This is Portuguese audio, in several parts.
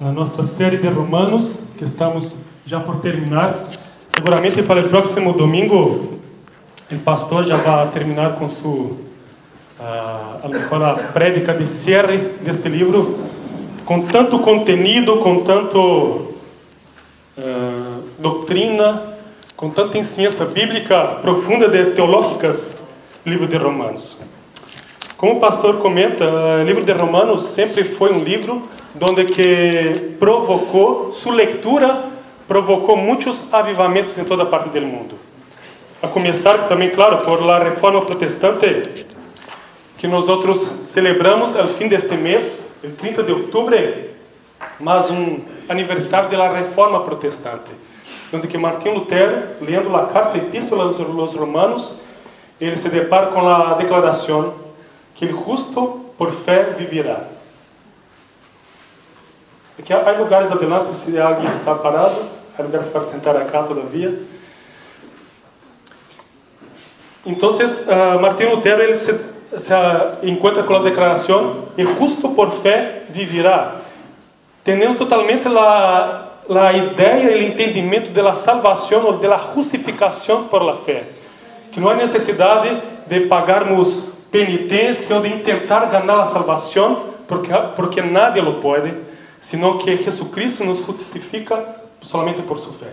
a nossa série de Romanos, que estamos já por terminar. Seguramente para o próximo domingo, o pastor já vai terminar com sua, a prédica de cierre deste livro, com tanto conteúdo, com tanto uh, doutrina, com tanta ciência bíblica profunda de teológicas, livro de Romanos. Como o pastor comenta, o livro de Romanos sempre foi um livro onde que provocou, sua leitura provocou muitos avivamentos em toda parte do mundo. A começar também, claro, por la reforma protestante, que nós outros celebramos ao fim deste mês, el 30 de outubro, mais um aniversário da reforma protestante, onde que Martim Lutero, lendo a carta epístola aos romanos, ele se depara com a declaração que o justo por fé viverá. Aqui há lugares adelante, se alguém está parado, há lugares para sentar acá todavia. Então, uh, Martin Lutero ele se, se uh, encontra com a declaração: "E justo por fé viverá", tendo totalmente a a ideia e o entendimento da salvação ou da justificação por la fé, que não há necessidade de pagarmos penitência ou de tentar ganhar a salvação, porque, porque nadie lo pode, senão que Jesucristo nos justifica somente por sua fé.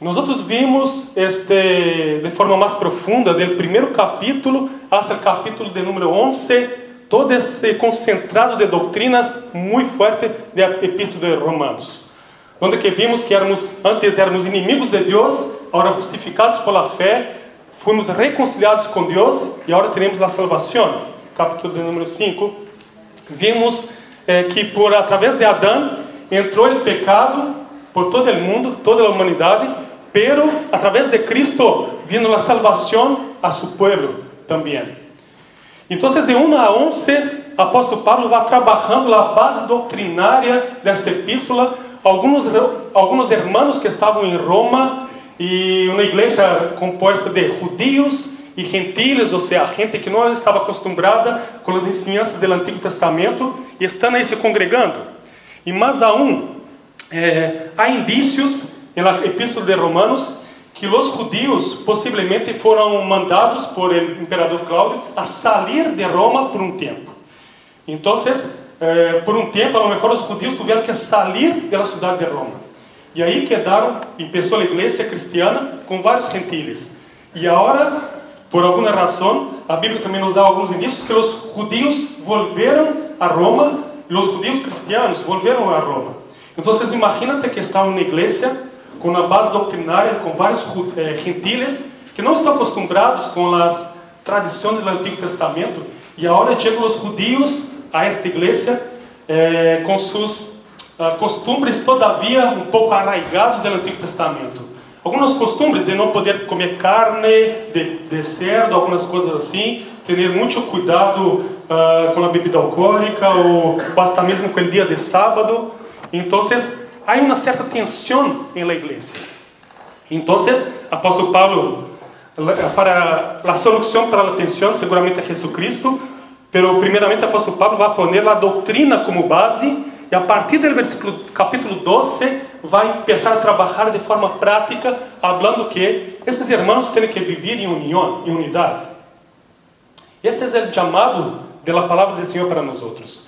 Nós vimos este de forma mais profunda, do primeiro capítulo até o capítulo de número 11, todo esse concentrado de doutrinas muito forte da Epístola de Romanos. Onde que vimos que éramos, antes éramos inimigos de Deus, agora justificados pela fé, fomos reconciliados com Deus e agora teremos a salvação. Capítulo de número 5. Vimos eh, que por através de Adão entrou o pecado por todo o mundo, toda a humanidade, pero através de Cristo vino a salvação a seu povo também. Então, de 1 a 11, apóstolo Pablo vai trabalhando a base doutrinária desta epístola. Alguns, alguns irmãos que estavam em Roma e uma igreja composta de judios e gentiles, ou seja, gente que não estava acostumada com as ensinanças do Antigo Testamento e estão aí se congregando. E mais aún, é, há indícios na Epístola de Romanos que os judios possivelmente foram mandados por o imperador Cláudio a sair de Roma por um tempo. Então, eh, por um tempo, a lo mejor os judios tiveram que sair da cidade de Roma. E aí quedaram, começou a igreja cristiana com vários gentiles. E agora, por alguma razão, a Bíblia também nos dá alguns indícios que os judios volveram a Roma, e os judios cristianos volveram a Roma. Então, imagínate que está uma igreja com uma base doutrinária, com vários eh, gentiles que não estão acostumados com as tradições do Antigo Testamento, e agora chegam os judios a esta igreja eh, com suas uh, costumes todavia um pouco arraigados do Antigo Testamento. Alguns costumes de não poder comer carne de, de cerdo, algumas coisas assim, ter muito cuidado uh, com a bebida alcoólica ou, até mesmo com o dia de sábado. Então, há uma certa tensão na igreja. Então, apóstolo Paulo, para a solução para a tensão, seguramente é Jesus Cristo, pero primeiramente apóstolo Paulo vai poner a doutrina como base e a partir do versículo capítulo 12 vai começar a trabalhar de forma prática, falando que esses irmãos têm que viver em união, em unidade. Esse é o chamado da palavra do Senhor para nós outros.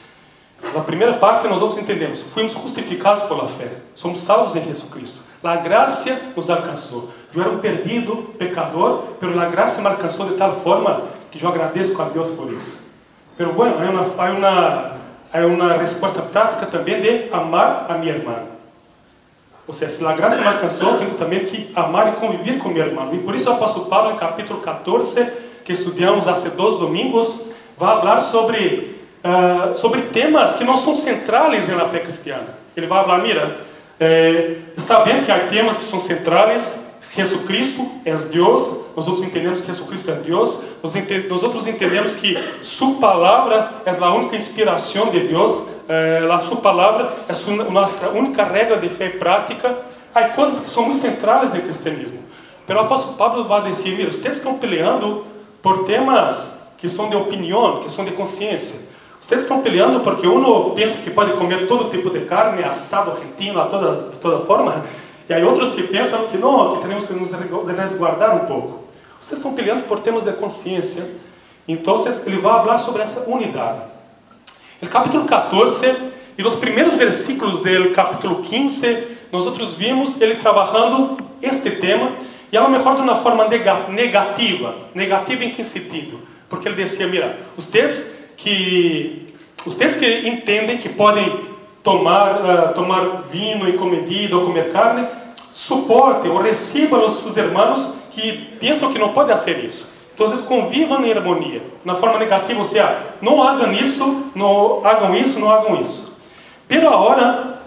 Na primeira parte nós entendemos, fomos justificados pela fé, somos salvos em Jesus Cristo. A graça nos alcançou. Eu era um perdido, pecador, mas a graça me alcançou de tal forma que eu agradeço a Deus por isso. Pero bueno, há uma resposta prática também de amar a minha irmã. Ou seja, se a graça me alcançou, tenho também que amar e conviver com minha irmã. E por isso o apóstolo Paulo, em capítulo 14, que estudamos há dois domingos, vai falar sobre, uh, sobre temas que não são centrais na fé cristiana. Ele vai falar, mira, eh, está bem que há temas que são centrais, Jesucristo é Deus, nós outros entendemos que Jesus é Deus, nós, ente nós outros entendemos que Sua palavra é a única inspiração de Deus, eh, a Sua palavra é a nossa única regra de fé prática. Há coisas que são muito centrais no cristianismo. Pero o apóstolo Pablo vai dizer: mira, vocês estão peleando por temas que são de opinião, que são de consciência. Vocês estão peleando porque um pensa que pode comer todo tipo de carne, assado argentino, a toda, de toda forma, e aí outros que pensam que não, que temos que nos resguardar um pouco. Vocês estão peleando por temas de consciência. Então, ele vai falar sobre essa unidade. No capítulo 14 e nos primeiros versículos do capítulo 15, nós outros vimos ele trabalhando este tema, e a lo mejor de uma forma negativa. Negativa em que sentido? Porque ele dizia, mira, vocês que vocês que entendem que podem tomar uh, tomar vinho e comedida ou comer carne, suportem ou recebam os seus irmãos que pensam que não podem fazer isso. Então, vocês convivam em harmonia. Na forma negativa, ou seja, não hagam isso, não hagam isso, não hagam isso. Pero agora,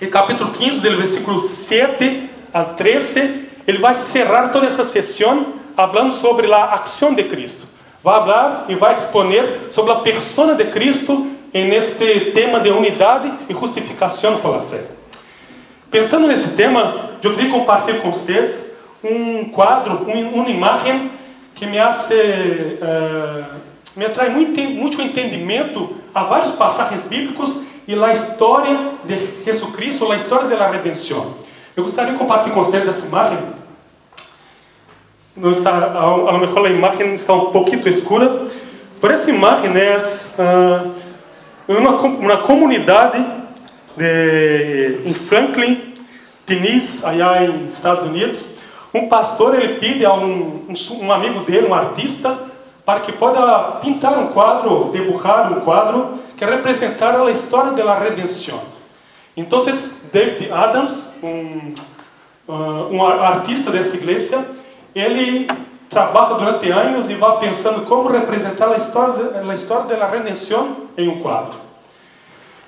no capítulo 15, do versículo 7 ao 13, ele vai cerrar toda essa sessão falando sobre a ação de Cristo. Vai falar e vai exponer sobre a persona de Cristo neste tema de unidade e justificação pela fé. Pensando nesse tema, eu queria compartilhar com vocês um quadro, uma imagem que me hace, uh, me atrai muito, muito entendimento a vários passagens bíblicos e a história de Jesus Cristo, a história da redenção. Eu gostaria de compartilhar com vocês essa imagem. Não está, a, a lo mejor a imagem está um pouquinho escura, por essa imagem é uh, uma, uma comunidade de, em Franklin, Tennessee, allá em Estados Unidos. Um pastor ele pede a um, um, um amigo dele, um artista, para que possa pintar um quadro, debujar um quadro que representar a história da redenção. Então, David Adams, um, uh, um artista dessa igreja, ele trabalha durante anos e vai pensando como representar a história, a história da redenção em um quadro.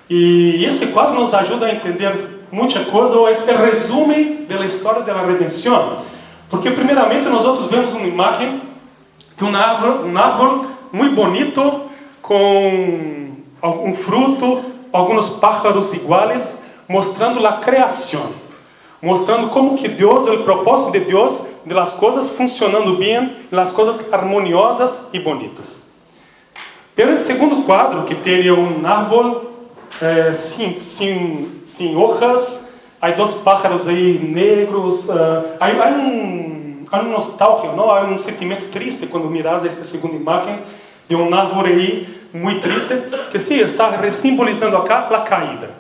E esse quadro nos ajuda a entender muita coisa, ou esse resumo da história da redenção. Porque, primeiramente, nós outros vemos uma imagem de um árvore, um árvore muito bonito, com algum fruto, alguns pássaros iguais, mostrando a criação, mostrando como que Deus, o propósito de Deus, de las coisas funcionando bem, las coisas harmoniosas e bonitas. Pelo segundo quadro, que teria um árvore eh, sem, sem, sem hojas, há dois pájaros aí negros, uh, há, um, há um nostalgia, não? há um sentimento triste quando miras esta segunda imagem de uma árvore aí muito triste, que sim, está simbolizando acá a caída.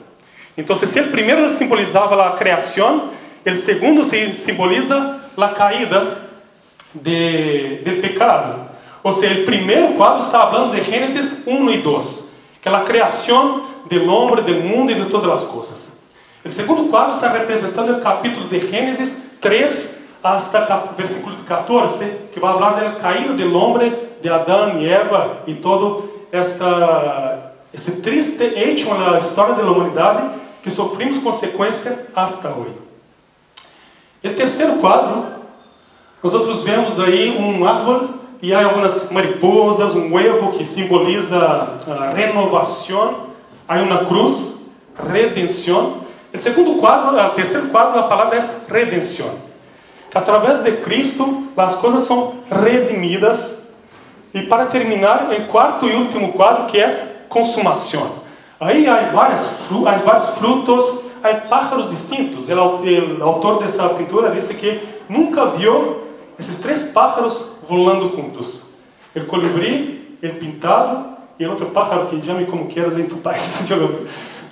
Então, se o primeiro simbolizava a criação, o segundo simboliza a caída de, de pecado. Ou seja, o primeiro quadro está falando de Gênesis 1 e 2, que é a criação do homem, do mundo e de todas as coisas. O segundo quadro está representando o capítulo de Gênesis 3 hasta versículo 14, que vai falar da caída do homem, de Adão e Eva e todo esta, triste hecho na história da humanidade que sofrimos consequência hasta hoje. O terceiro quadro, nós vemos aí um árvore e há algumas mariposas, um huevo que simboliza a renovação, há uma cruz, redenção. O segundo quadro, o terceiro quadro, a palavra é redenção. Através de Cristo as coisas são redimidas e para terminar, em quarto e último quadro, que é consumação. Aí há, várias, há vários frutos, há pájaros distintos. O autor dessa pintura disse que nunca viu esses três pájaros voando juntos. O colibri, o pintado e outro pájaro que chame como queiras em tu país. eu, não,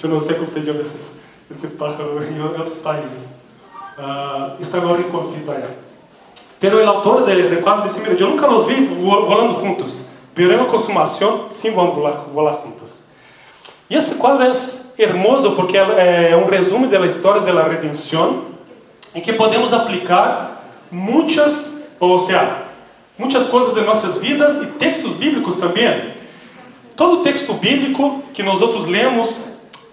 eu não sei como se chama esse, esse pájaro em outros países. Uh, está agora em allá. Pero el autor del de quadro disse, mira, eu nunca los vi volando juntos, pero en la consumación sim vão volar, volar juntos. E esse quadro é hermoso porque é um resumo da história da redenção, em que podemos aplicar muitas, ou seja, muitas coisas de nossas vidas e textos bíblicos também. Todo texto bíblico que nós outros lemos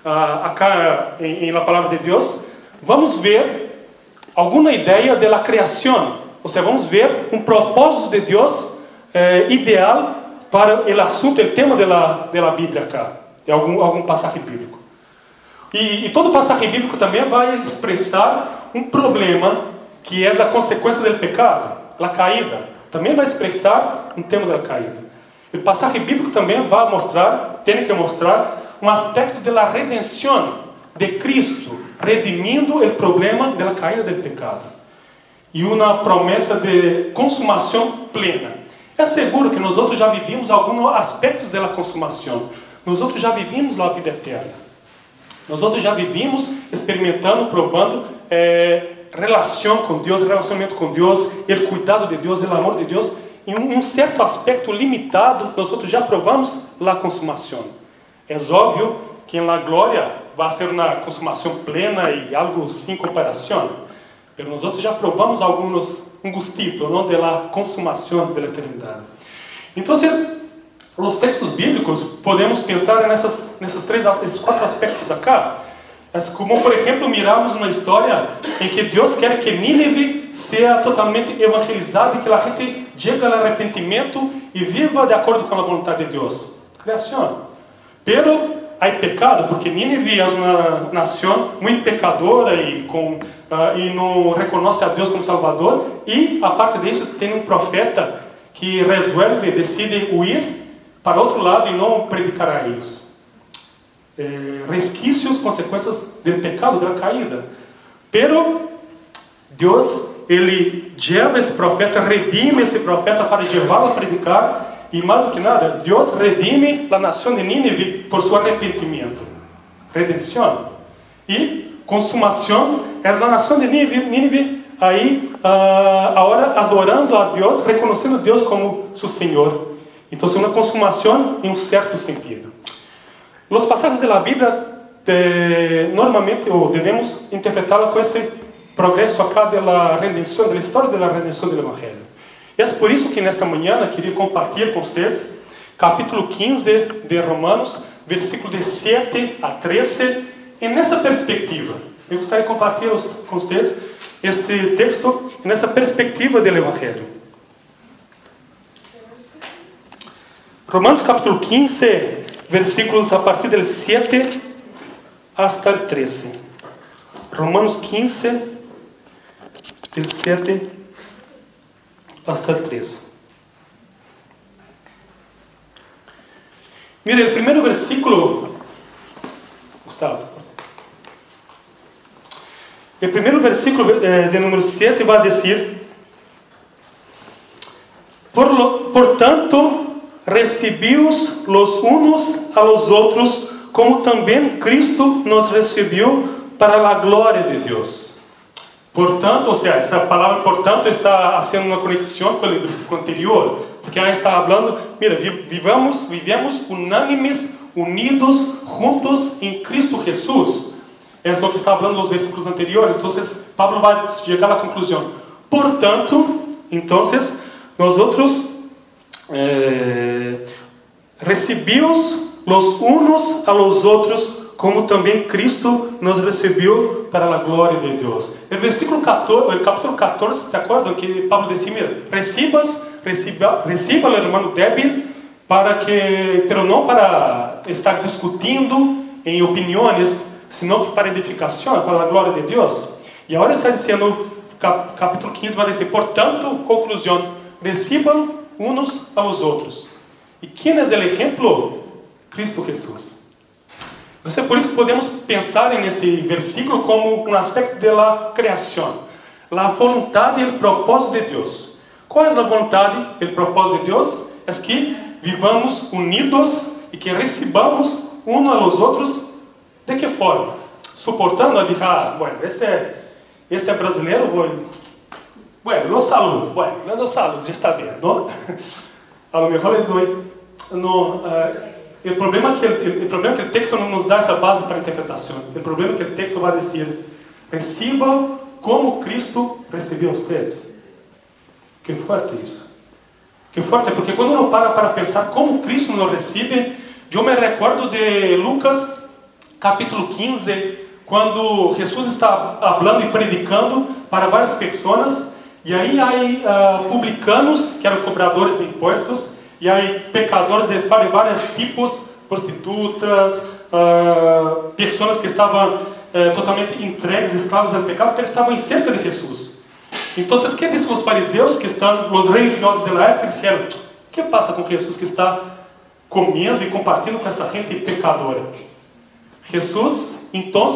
ah, acá em, em la palavra de Deus, vamos ver alguma ideia da criação ou seja, vamos ver um propósito de Deus eh, ideal para o assunto, o tema da da Bíblia cá, de algum algum passagem bíblico. E, e todo passagem bíblico também vai expressar um problema que é a consequência do pecado, a caída. Também vai expressar um tema da caída. O pasaje bíblico também vai mostrar, tem que mostrar, um aspecto da redenção de Cristo, redimindo o problema da caída do pecado. E uma promessa de consumação plena. É seguro que nós outros já vivimos alguns aspectos da consumação. Nós outros já vivimos a vida eterna. Nós outros já vivimos experimentando, provando é, relação com Deus, relacionamento com Deus, o cuidado de Deus, o amor de Deus. Em um certo aspecto limitado, nós outros já provamos a consumação. É óbvio que na glória vai ser uma consumação plena e algo sem comparação. Mas nós outros já provamos alguns um gustito, não de la consumação da eternidade. Então, os textos bíblicos podemos pensar nessas nessas três esses quatro aspectos acá. Como, por exemplo, miramos uma história em que Deus quer que Nínive seja totalmente evangelizada e que a gente chegue ao arrependimento e viva de acordo com a vontade de Deus. Criação. Pero há pecado, porque Nínive é uma nação muito pecadora e, com, uh, e não reconhece a Deus como Salvador. E, a parte disso, tem um profeta que resolve, decide ir para outro lado e não predicar a eles. É, resquícios, consequências do pecado, da caída. Pero Deus, ele leva esse profeta, redime esse profeta para levá-lo a predicar e mais do que nada, Deus redime a nação de Nínive por seu arrependimento. Redenção. E consumação é a nação de Nínive, Nínive aí uh, agora adorando a Deus, reconhecendo Deus como seu Senhor. Então, é uma consumação em um certo sentido. Os passagens da Bíblia de, normalmente ou devemos interpretá-la com esse progresso acá da redenção, da história da redenção do Evangelho. E é por isso que nesta manhã queria compartilhar com vocês capítulo 15 de Romanos, versículo de 7 a 13, e nessa perspectiva. Eu gostaria de compartilhar com vocês este texto nessa perspectiva do Evangelho. Romanos capítulo 15, versículos a partir del 7 hasta el 13. Romanos 15, del 7 hasta el 3. Mire, el primer versículo, Gustavo, el primer versículo eh, de número 7 va a decir, por, lo, por tanto, recibimos los unos a los otros, como también Cristo nos recibió para la gloria de Dios. Portanto, ou seja, essa palavra portanto está fazendo uma conexão com o versículo anterior, porque ela está falando, mira, vivamos, vivemos unânimes, unidos, juntos em Cristo Jesus. É o que está falando nos versículos anteriores. Então, Pablo vai chegar à conclusão. Portanto, então, nós outros eh, recebemos los unos a los outros como também Cristo nos recebeu para a glória de Deus. O versículo 14, o capítulo 14, ¿te acuerdan que Pablo decía, mira, recibas, reciba, reciba o irmão débil para que, pero não para estar discutindo em opiniões, sino que para edificação, para a glória de Deus. E agora está dizendo, capítulo 15 vai dizer, portanto, conclusão, recibam uns aos outros. E quem é o exemplo? Cristo Jesus. Então, é por isso que podemos pensar nesse versículo como um aspecto da criação, a vontade e o propósito de Deus. Qual é a vontade e o propósito de Deus? É que vivamos unidos e que recebamos uns aos outros. De que forma? Suportando a dizer, ah, bueno, este é, este é brasileiro, bueno, bueno, lo saludo, bueno, lo saludo, já está bem, não? A lo mejor le doy, no, uh, o problema, é que, o problema é que o texto não nos dá essa base para a interpretação. O problema é que o texto vai dizer: receba como Cristo recebeu vocês. Que forte isso. Que forte, porque quando uno para para pensar como Cristo nos recebe, eu me recordo de Lucas capítulo 15, quando Jesus está falando e predicando para várias pessoas, e aí há uh, publicanos, que eram cobradores de impostos, e aí pecadores de vários tipos, prostitutas, uh, pessoas que estavam uh, totalmente entregues, escravos ao pecado, que eles estavam cerca de Jesus. Então, que dizem os fariseus, que estão, os religiosos da época, disseram, O que passa com Jesus que está comendo e compartilhando com essa gente pecadora? Jesus, então,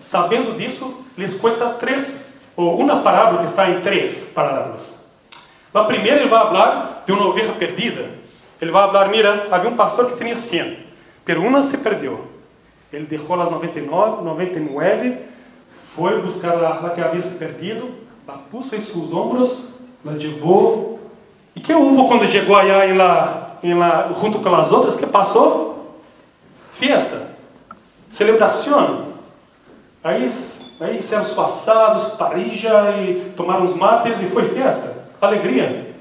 sabendo disso, lhes conta três, ou uma parábola que está em três parábolas. Na primeira, ele vai falar de uma ovelha perdida. Ele vai falar: mira, havia um pastor que tinha 100, pero uma se perdeu. Ele deixou as 99, 99, foi buscar a, a que havia se perdido, la puso em seus ombros, la levou. E que houve quando chegou aí em la, em junto com as outras? que passou? Fiesta, celebração. Aí, aí serão passados, parija e tomaram os mates e foi festa, alegria.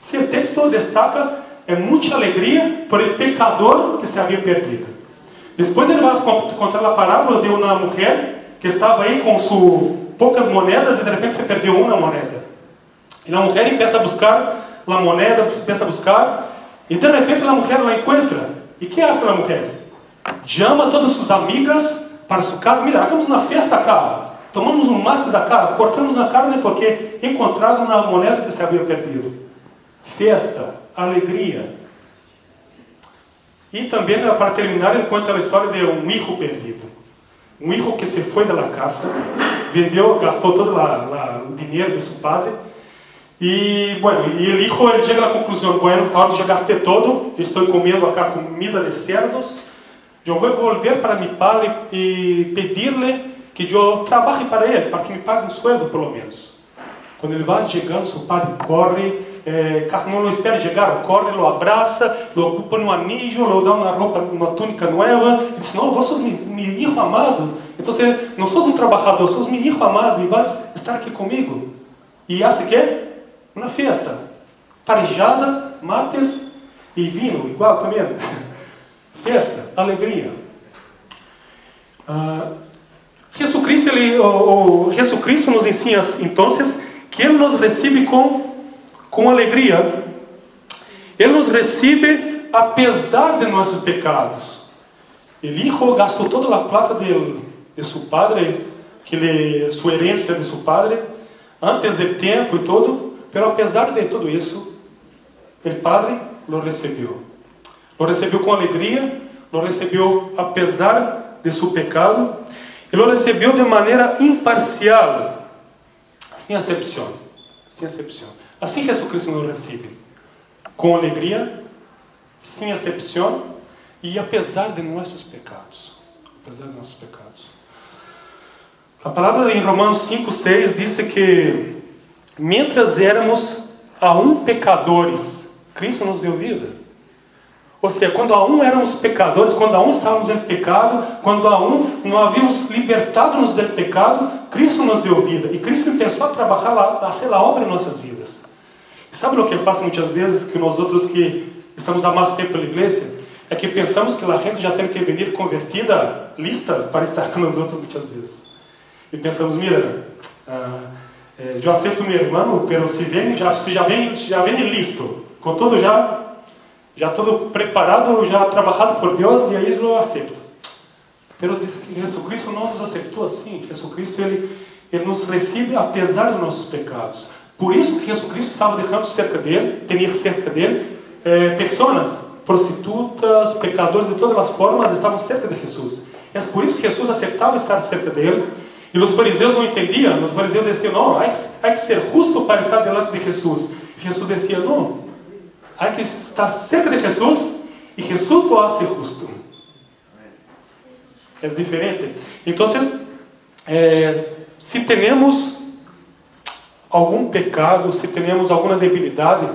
Se o texto destaca, é muita alegria por el pecador que se havia perdido. Depois ele vai contar a parábola de uma mulher que estava aí com suas poucas moedas e de repente se perdeu uma moeda. E a mulher começa a buscar a moeda, começa a buscar e de repente a mulher la encontra. E que é essa mulher? Chama todas suas amigas para sua casa, mira, hagamos uma festa cá, tomamos um mates cá, cortamos na carne porque encontrado na moneda que se havia perdido. Festa, alegria. E também, para terminar, ele conta a história de um hijo perdido. Um hijo que se foi da casa, vendeu, gastou todo o dinheiro de seu padre. E, bueno, e o hijo ele chega à conclusão, bueno, agora já gastei todo, estou comendo acá comida de cerdos, eu vou volver para meu padre e pedir-lhe que eu trabalhe para ele, para que me pague um sueldo, pelo menos. Quando ele vai chegando, seu padre corre, eh, não lo espera chegar, corre, lo abraça, lo põe um anillo, lo dá uma roupa, uma túnica nova, e diz: Não, vós sos meu, meu hijo amado. Então, não sos um trabalhador, sos meu hijo amado e vais estar aqui comigo. E hace que? Uma festa. Parejada, mates e vinho, igual também. festa, alegria. Uh, Jesus Cristo, ele, o, o, Jesus Cristo nos ensina então que Ele nos recebe com, com alegria. Ele nos recebe apesar de nossos pecados. El hijo gastou toda a plata de, de seu padre, que ele, sua herança de seu padre, antes do tempo e todo, pero apesar de tudo isso, o padre lo recebeu. Lo recebeu com alegria, lo recebeu apesar de seu pecado, e lo recebeu de maneira imparcial, sem acepção. Sem acepção. Assim Jesus Cristo nos recebe, com alegria, sem acepção e apesar de nossos pecados. Apesar de nossos pecados. A palavra em Romanos 5, 6 diz que, mientras éramos aún pecadores, Cristo nos deu vida. Ou seja, quando a um éramos pecadores, quando a um estávamos em pecado, quando a um não havíamos libertado-nos do pecado, Cristo nos deu vida. E Cristo começou a trabalhar, a fazer a obra em nossas vidas. Sabe o que passa muitas vezes que nós outros que estamos há mais tempo na igreja? É que pensamos que a gente já tem que vir convertida, lista, para estar com nós outros muitas vezes. E pensamos, mira, ah, eh, eu aceito meu irmão, pero se vem, já, se já vem, já vem listo, com todo já já todo preparado, já trabalhado por Deus e aí eu aceito. Pero Jesus Cristo não nos aceitou assim. Jesus Cristo ele, ele nos recebe apesar dos nossos pecados. Por isso que Jesus Cristo estava deixando cerca dele, tinha cerca dele eh, pessoas, prostitutas, pecadores de todas as formas estavam cerca de Jesus. É por isso que Jesus aceitava estar cerca dele. E os fariseus não entendiam. Os fariseus diziam: não, há que, há que ser justo para estar diante de Jesus. E Jesus dizia: não, Há que estar cerca de Jesus e Jesus pode ser justo. É diferente. Então, é, se temos algum pecado, se temos alguma debilidade,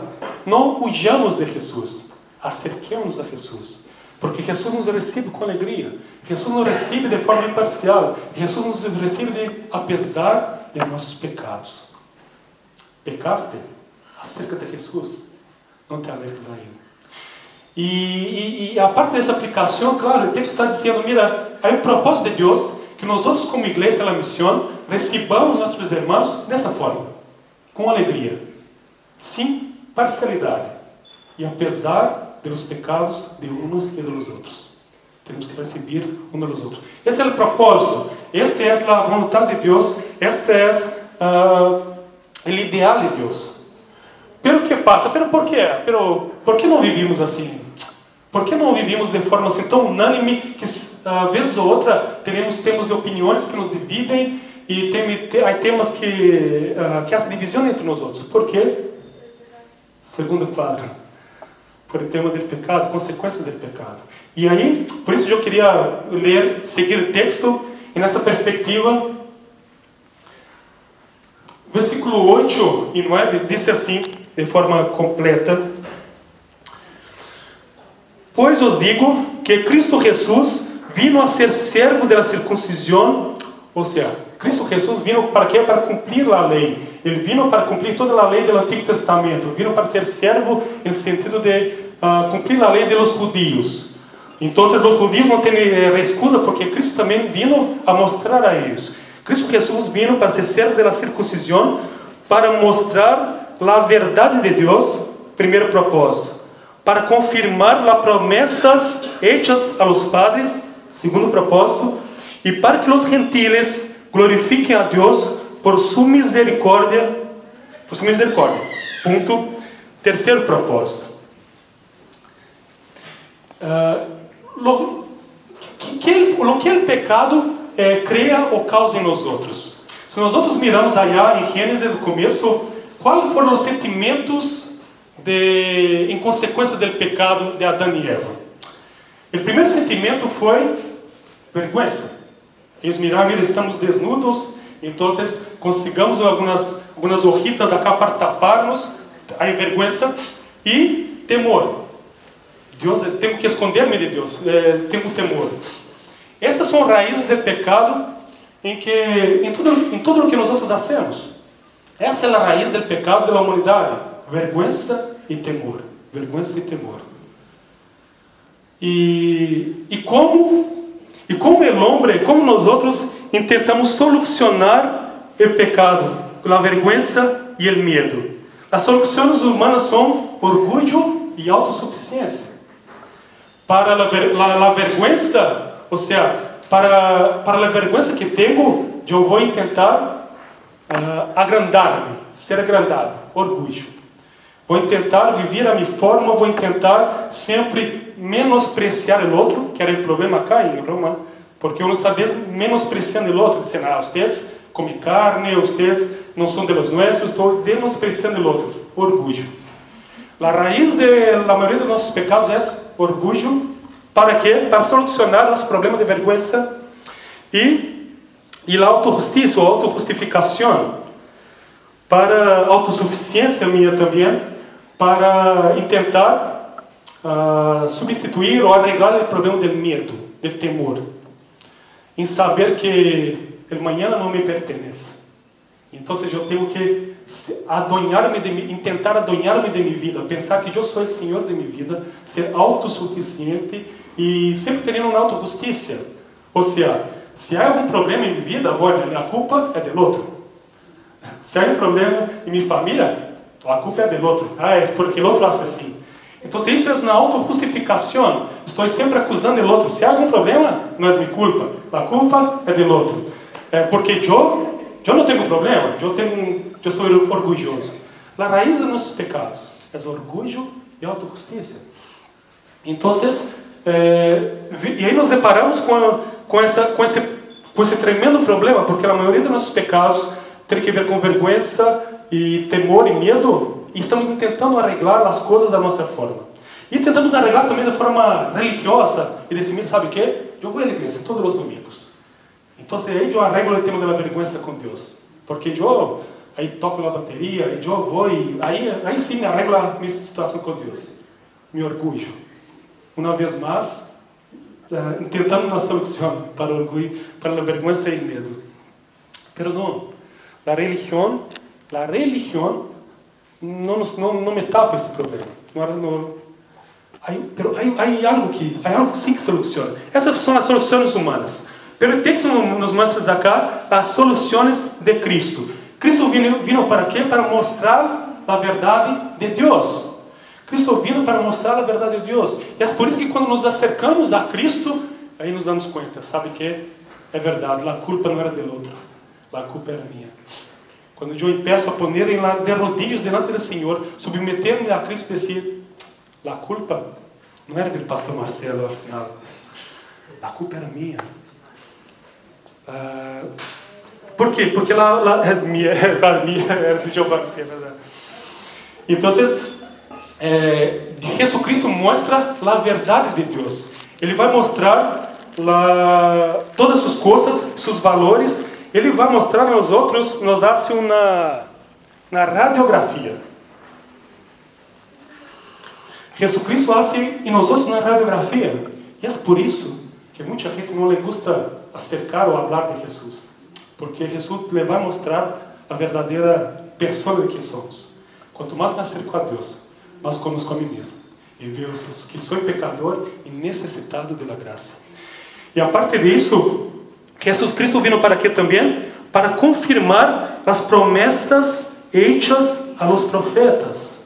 não huyamos de Jesus. Acerquemos a Jesus. Porque Jesus nos recebe com alegria. Jesus nos recebe de forma imparcial. Jesus nos recebe de, apesar de nossos pecados. Pecaste? Acerca de Jesus não te alejes daí. E, e, e, a parte dessa aplicação, claro, o texto está dizendo, mira, há um propósito de Deus que nós como igreja, a missão, recebamos nossos irmãos dessa forma, com alegria, sem parcialidade e apesar dos pecados de uns e dos outros. Temos que receber um dos outros. Esse é o propósito, esta é a vontade de Deus, este é uh, o ideal de Deus. Pero que passa? Pero por quê? Pero por que não vivimos assim? Por que não vivimos de forma assim tão unânime que a vez ou outra temos temos opiniões que nos dividem e tem, tem, há temas que uh, que há divisão entre nós outros? Por quê? Segundo quadro, por tema do pecado, consequências do pecado. E aí, por isso eu queria ler, seguir o texto e nessa perspectiva, versículo 8 e 9 diz assim, de forma completa: Pois os digo que Cristo Jesus vino a ser servo da circuncisão, ou seja, Cristo Jesus vino para quê? Para cumprir a lei. Ele vino para cumprir toda a lei do Antigo Testamento. Vino para ser servo no sentido de uh, cumprir a lei dos judios. Então, os judios não têm excusa porque Cristo também vino a mostrar a eles. Cristo Jesus vino para ser servo da circuncisão para mostrar a verdade de Deus, primeiro propósito para confirmar as promessas hechas a los padres, segundo propósito, e para que os gentiles glorifiquem a Deus por sua misericórdia, por sua misericórdia. Ponto. Terceiro propósito. Uh, lo, que, que, lo que o pecado é, cria ou causa em nós outros. Se nós outros miramos allá em Gênesis do começo, quais foram os sentimentos de, em consequência do pecado de Adão e Eva. O primeiro sentimento foi vergonha. Eles miraram, mira, estamos desnudos, então consigamos algumas, algumas hojitas acá para tapar-nos, a vergonha e temor. Deus, tenho que esconder-me de Deus, é, tenho temor. Essas são raízes do pecado em que em tudo em tudo o que nós outros fazemos. Essa é a raiz do pecado da humanidade, vergonha e temor. Vergonha e temor. E, e como e como el hombre, como nós outros tentamos solucionar o pecado com a vergonha e o medo. As soluções humanas são orgulho e autossuficiência. Para a, ver, a, a vergonha, ou seja, para, para a vergonha que tenho, eu vou tentar uh, agrandar-me, ser agrandado, orgulho. Vou tentar viver a minha forma, vou tentar sempre menospreciar o outro, que era o problema cá em Roma, porque uno está menospreciando o outro, dizendo, ah, vocês comem carne, vocês não são de los nuestros, estou menospreciando o outro. Orgulho. A raiz da maioria dos nossos pecados é orgulho. Para quê? Para solucionar nosso problema de vergonha e, e a autojustiça, ou autojustificação. Para autossuficiência minha também, para tentar uh, substituir ou arreglar o problema do medo, do temor, em saber que o amanhã não me pertence. Então, eu tenho que adonhar-me de tentar adonhar-me de minha vida, pensar que eu sou o Senhor de minha vida, ser autossuficiente e sempre tendo uma autojustiça. Ou seja, se há algum problema em minha vida, a culpa é do outro. Se há um problema em minha família, a culpa é do outro. Ah, é porque o outro faz assim. Então, isso é uma auto-justificação. Estou sempre acusando o outro. Se há algum problema, não é minha culpa. A culpa é do outro. É porque eu, eu não tenho problema. Eu, tenho, eu sou orgulhoso. A raiz dos nossos pecados é orgulho e autojustiça. Então, é, e aí nos deparamos com, com, essa, com, esse, com esse tremendo problema, porque a maioria dos nossos pecados tem que ver com vergonha e temor e medo, e estamos tentando arreglar as coisas da nossa forma. E tentamos arreglar também da forma religiosa e decidir, sabe o que? Eu vou à igreja todos os domingos. Então, aí eu arreglo o tema da vergonha com Deus. Porque eu aí toco a bateria, e eu vou e aí, aí sim arreglo a minha situação com Deus. Me orgulho. Uma vez mais, uh, tentando uma solução para o orgulho, para a vergonha e o medo. Pero não, a religião a religião não, não, não me tapa esse problema. Não, hay, pero hay, hay algo que, hay algo sim que soluciona. Essas são as soluções humanas. Pero texto nos mostra acá as soluções de Cristo. Cristo vino, para quê? Para mostrar a verdade de Deus. Cristo vino para mostrar a verdade de Deus. E é por isso que quando nos acercamos a Cristo, aí nos damos conta, sabe que é verdade, a culpa não era do outro, a culpa era minha. Quando eu empeço a poner lá de rodillas delante do Senhor, submetendo-me a Cristo e dizer, a culpa não era do pastor Marcelo ao final, a culpa era minha. Uh, por quê? Porque lá, lá é minha, era minha, era de é verdade. Então, é, Jesus Cristo mostra a verdade de Deus. Ele vai mostrar la, todas as coisas, seus valores. Ele vai mostrar a nós outros, nos hace uma, uma radiografia. Jesus Cristo hace em nós uma radiografia. E é por isso que muita gente não lhe gusta acercar ou falar de Jesus. Porque Jesus lhe vai mostrar a verdadeira pessoa que somos. Quanto mais me acerco a Deus, mais conosco a mim mesmo. E vejo que sou pecador e necessitado da graça. E a parte disso, Jesus Cristo vino para aqui também? Para confirmar as promessas hechas a los profetas.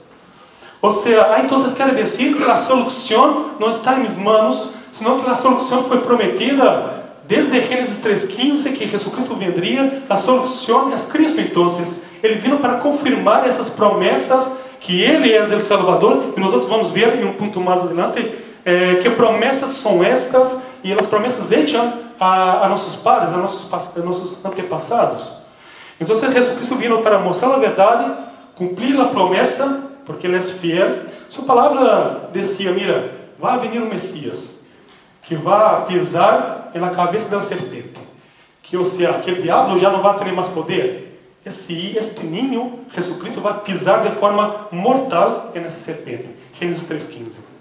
Ou seja, ah, então quer dizer que a solução não está em minhas mãos, senão que a solução foi prometida desde Gênesis 3.15, que Jesus Cristo vendria, a solução é Cristo. Então, ele vino para confirmar essas promessas que ele é o Salvador, e nós vamos ver em um ponto mais adiante eh, que promessas são estas e as promessas hechas a, a nossos pais, a nossos, a nossos antepassados. Então, Jesus Cristo vino para mostrar a verdade, cumprir a promessa, porque Ele é fiel. Sua palavra dizia: Mira, vai vir o Messias, que vai pisar na cabeça da serpente, que, ou seja, que o diabo já não vai ter mais poder esse, este ninho, Jesus Cristo vai pisar de forma mortal nessa serpente. Gênesis 3,15.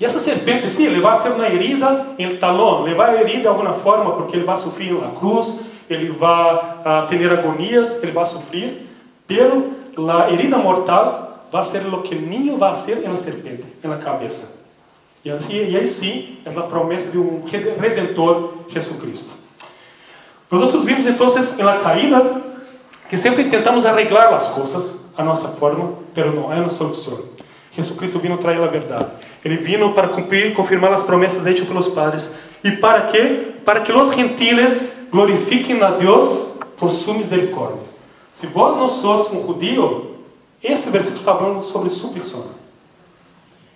E essa serpente, sim, ele vai ser uma herida em talão, ele vai herir de alguma forma, porque ele vai sofrer na cruz, ele vai uh, ter agonias, ele vai sofrer, pero a herida mortal vai ser o que o ninho vai ser na serpente, na cabeça. E, assim, e aí sim, é a promessa de um redentor, Jesus Cristo. Nós vimos então na caída que sempre tentamos arreglar as coisas a nossa forma, pero não é uma solução. Jesus Cristo vino trazer a verdade. Ele vino para cumprir confirmar as promessas hechas pelos padres. E para quê? Para que os gentiles glorifiquem a Deus por sua misericórdia. Se vós não sois um judío, esse versículo está falando sobre sua pessoa.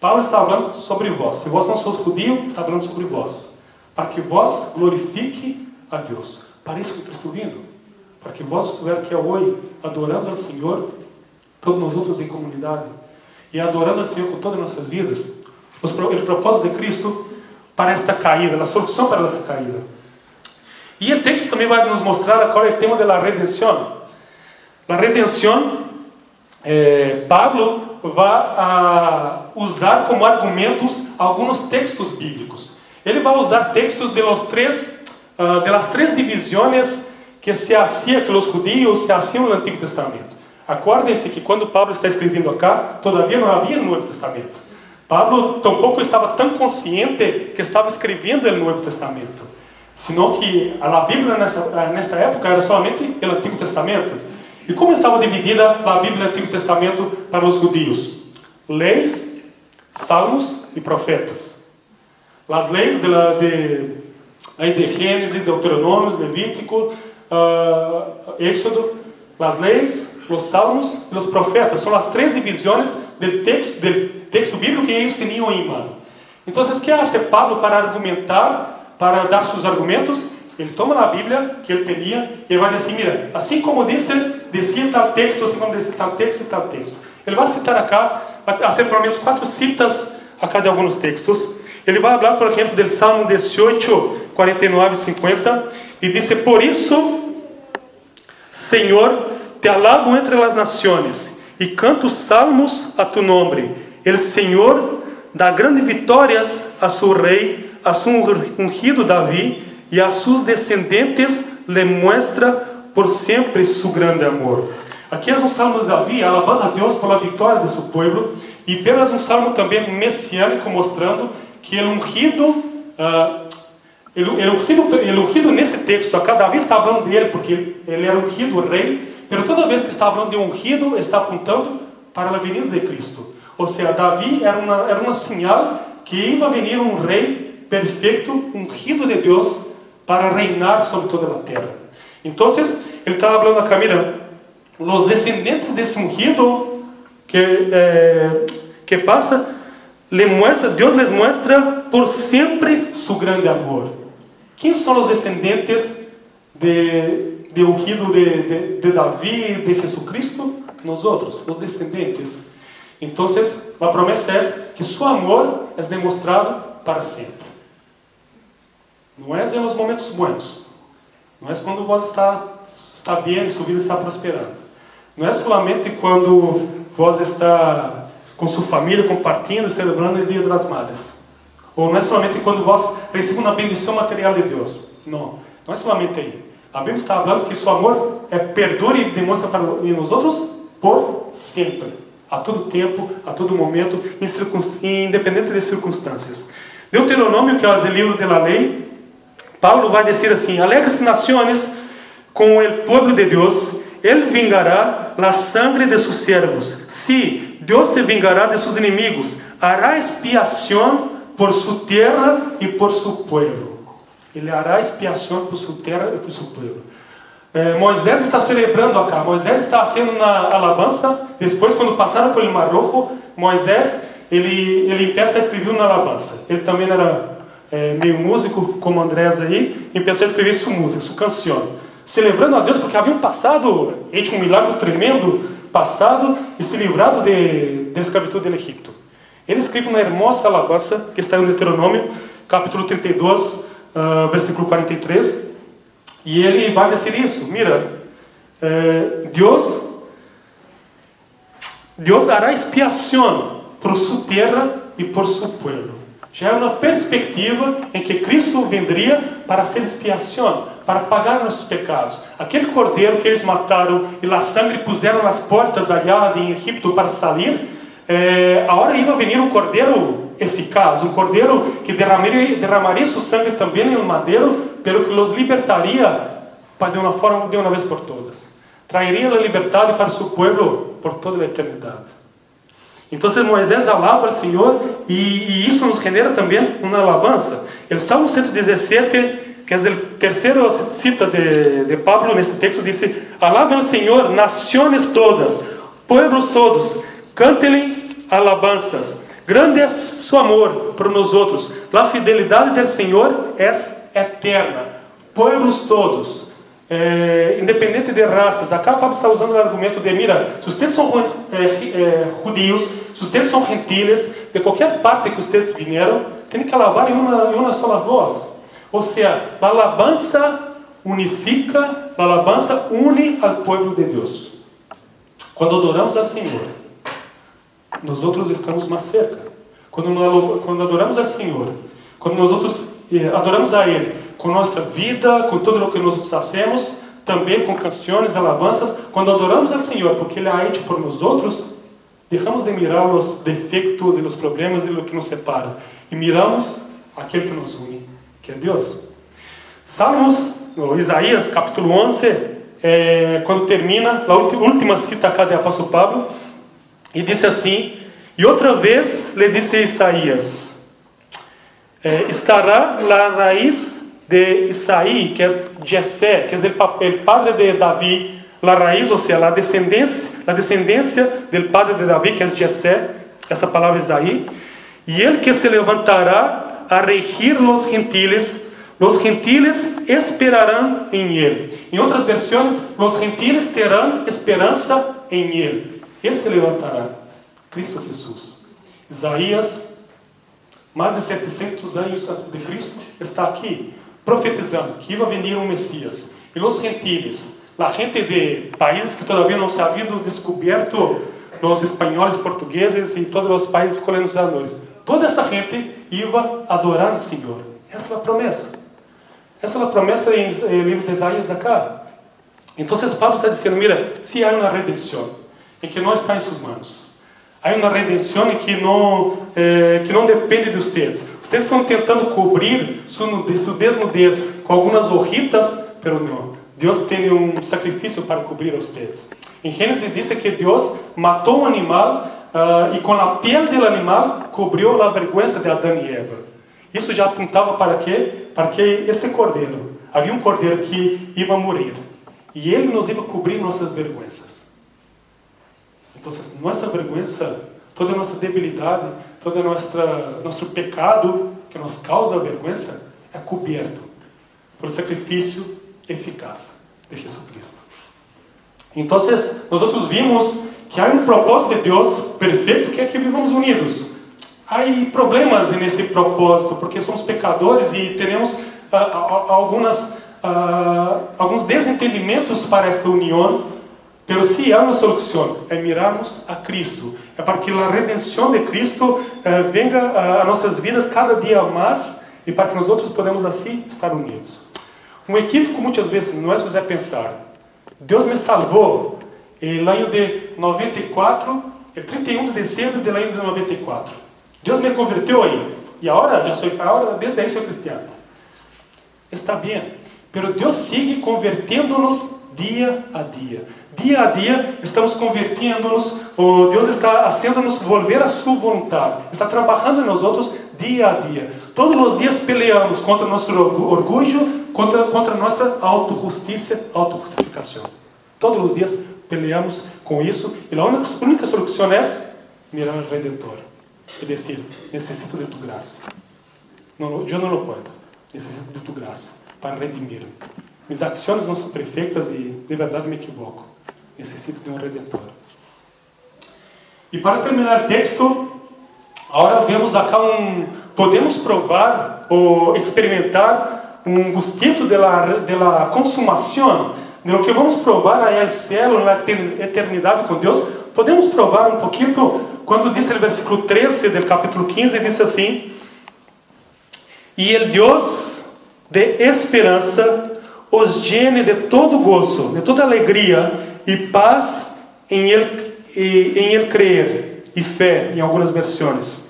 Paulo está falando sobre vós. Se vós não sois judío, está falando sobre vós. Para que vós glorifique a Deus. Para isso que Cristo vindo para que vós estiver aqui hoje adorando ao Senhor, todos nós outros em comunidade, e adorando ao Senhor com todas as nossas vidas, o propósito de Cristo para esta caída, a solução para essa caída. E o texto também vai nos mostrar qual é o tema da redenção. A redenção, eh, Pablo vai usar como argumentos alguns textos bíblicos. Ele vai usar textos de los três, uh, de las três divisões que se hacía, que os judíos se haciam no Antigo Testamento. Acordem-se que quando Pablo está escrevendo acá, todavia não havia no Novo Testamento. Pablo tampouco estava tão consciente que estava escrevendo o Novo Testamento, senão que a Bíblia nessa, nesta época era somente o Antigo Testamento. E como estava dividida a Bíblia no Antigo Testamento para os judeus? Leis, salmos e profetas. As leis de, de, de Gênesis, Deuteronômio, Levítico, uh, Éxodo, as leis, os salmos e os profetas. São as três divisões do texto, do texto bíblico que eles tinham em mão. Então, que hace Pablo para argumentar, para dar seus argumentos? Ele toma a Bíblia que ele tinha e vai dizer: mira, assim como disse, dizia tal texto, assim como disse tal texto, tal texto. Ele vai citar acá, vai ser pelo menos quatro citas acá de alguns textos. Ele vai falar, por exemplo, do Salmo 18, 49 e 50, e disse: Por isso Senhor, te alabo entre as nações e canto salmos a tu nome. El Senhor dá grandes vitórias a seu rei, a seu ungido Davi e a seus descendentes lhe mostra por sempre seu grande amor. Aqui é um salmo de Davi alabando a Deus pela vitória de seu povo e apenas um salmo também messiânico mostrando que ele ungido uh, ele, ele, ungido, ele ungido nesse texto, cada vez está falando dele, porque ele era ungido rei, mas toda vez que está falando de ungido, está apontando para a venida de Cristo. Ou seja, Davi era uma, era uma sinal que ia venir um rei perfeito, ungido de Deus, para reinar sobre toda a terra. Então, ele estava falando a Camila, os descendentes desse ungido que, eh, que passa, le muestra, Deus les muestra por sempre su grande amor. Quem são os descendentes de, de ungido de, de, de Davi, de Jesucristo? Nós outros, os descendentes. Então, a promessa é que seu amor é demonstrado para sempre. Não é nos momentos bons. Não é quando você está, está bem, sua vida está prosperando. Não é somente quando você está com sua família, compartilhando celebrando o Dia das Madres. Ou não é somente quando você recebe uma bendição material de Deus. Não, não é somente aí. A Bíblia está falando que seu amor é perdura e demonstra para nós outros por sempre, a todo tempo, a todo momento, independente das circunstâncias. Deuteronômio, que é o livro da lei, Paulo vai dizer assim: Alegra-se nações com o povo de Deus, ele vingará a sangre de seus servos. Si Deus se vingará de seus inimigos, hará expiação por sua terra e por seu povo. Ele hará expiação por sua terra e por seu povo. É, Moisés está celebrando acá. Moisés está sendo na alabança. Depois, quando passaram pelo Mar Rojo, Moisés ele ele empieza a escrever na alabança. Ele também era é, meio músico, como Andrés aí, e começou a escrever sua música, sua canção, celebrando a Deus porque havia um passado, hecho um milagre tremendo passado e se livrado de, de escravidão do Egito. Ele escreve uma hermosa alabança que está em Deuteronômio, capítulo 32, ah, versículo 43, e ele vai dizer isso, mira, eh, Deus Deus hará expiação por sua terra e por seu povo já é uma perspectiva em que Cristo vendria para ser expiação, para pagar nossos pecados. Aquele cordeiro que eles mataram e a sangue puseram nas portas allá em Egipto para sair, eh, agora ia vir um cordeiro eficaz, um cordeiro que derramaria, derramaria seu sangue também no madeiro, pelo que os libertaria de uma forma de uma vez por todas. Traeria a liberdade para seu povo por toda a eternidade. Então Moisés alaba ao Senhor e, e, isso nos genera também uma alabança. O Salmo 117, que é o terceiro cita de, de Pablo nesse texto, diz: Alabem ao Senhor, nações todas, pueblos todos, cantem alabanças. Grande é seu amor por nós outros. A fidelidade do Senhor é eterna. Pueblos todos é, independente de raças. Acá Pablo está usando o argumento de, mira, se vocês são é, é, judios, se vocês são gentiles, de qualquer parte que vocês vieram, tem que alabar em uma, em uma só voz. Ou seja, a alabança unifica, a alabança une ao povo de Deus. Quando adoramos ao Senhor, nós outros estamos mais cerca. Quando, quando adoramos ao Senhor, quando nós outros eh, adoramos a Ele, com nossa vida, com tudo o que nós fazemos, também com canções, alabanças, quando adoramos ao Senhor, porque Ele é hecho por nós outros, deixamos de mirar os defeitos e os problemas e o que nos separa, e miramos aquele que nos une, que é Deus. Salmos, no Isaías, capítulo 11, é, quando termina, a última cita acá do apóstolo Pablo, e disse assim, e outra vez lhe disse Isaías, é, estará a raiz de Isaí, que é Jessé, que é o padre de Davi, la raiz, ou seja, a descendência, a descendência do padre de Davi, que é Jessé, essa palavra Isaí, e ele que se levantará a regir los gentiles, os gentiles esperarão em ele. Em outras versões, os gentiles terão esperança em ele. Ele se levantará, Cristo Jesus. Isaías, mais de 700 anos antes de Cristo, está aqui profetizando que ia vir um Messias. E os gentiles, a gente de países que todavia não se haviam descoberto, os espanhóis, portugueses e todos os países colonizadores, toda essa gente ia adorar o Senhor. Essa é a promessa. Essa é a promessa em livro de Isaías acá. Então, Pablo está dizendo: mira, se há uma redenção, em que não está em suas mãos. Há uma redenção que não, eh, que não depende de vocês. Vocês estão tentando cobrir sua desnudez com algumas horritas, pero não. Deus tem um sacrifício para cobrir vocês. Em Gênesis diz que Deus matou um animal uh, e com a pele do animal cobriu a vergonha de Adão e Eva. Isso já apontava para quê? Para que este cordeiro, havia um cordeiro que ia morrer e ele nos ia cobrir nossas vergonhas. Então, nossa vergüenza, toda nossa debilidade, todo nossa, nosso pecado que nos causa vergüenza é coberto por sacrifício eficaz de Jesus Cristo. Então, nós vimos que há um propósito de Deus perfeito que é que vivamos unidos. Há problemas nesse propósito, porque somos pecadores e teremos ah algumas, ah, alguns desentendimentos para esta união. Pero se há uma solução, é mirarmos a Cristo. É para que a redenção de Cristo eh, venga a, a nossas vidas cada dia mais e para que nós outros podemos assim estar unidos. Um equívoco muitas vezes não é pensar, Deus me salvou no ano de 94, el 31 de dezembro do ano de 94. Deus me converteu aí. E agora, já sou, agora desde aí sou cristiano. Está bem. Pero Deus sigue convertendo-nos dia a dia. Dia a dia estamos convertendo-nos, oh, Deus está fazendo-nos volver a sua vontade, está trabalhando em nós outros dia a dia. Todos os dias peleamos contra nosso orgulho, contra, contra nossa autojustiça, autojustificação. Todos os dias peleamos com isso e a única, única solução é mirar ao Redentor e dizer: necessito de tu graça. Não, eu não lo puedo, necessito de tu graça para redimir. Minhas ações não são perfeitas e de verdade me equivoco. Necessito de um Redentor. E para terminar o texto, agora vemos acá um. Podemos provar ou experimentar um gustito de la, de la consumação, de lo que vamos provar aí no céu, na eternidade com Deus. Podemos provar um pouquinho quando diz o versículo 13 do capítulo 15, diz assim: E el Deus de esperança os llene de todo gozo, de toda alegria e paz em ele, em ele crer e fé, em algumas versões,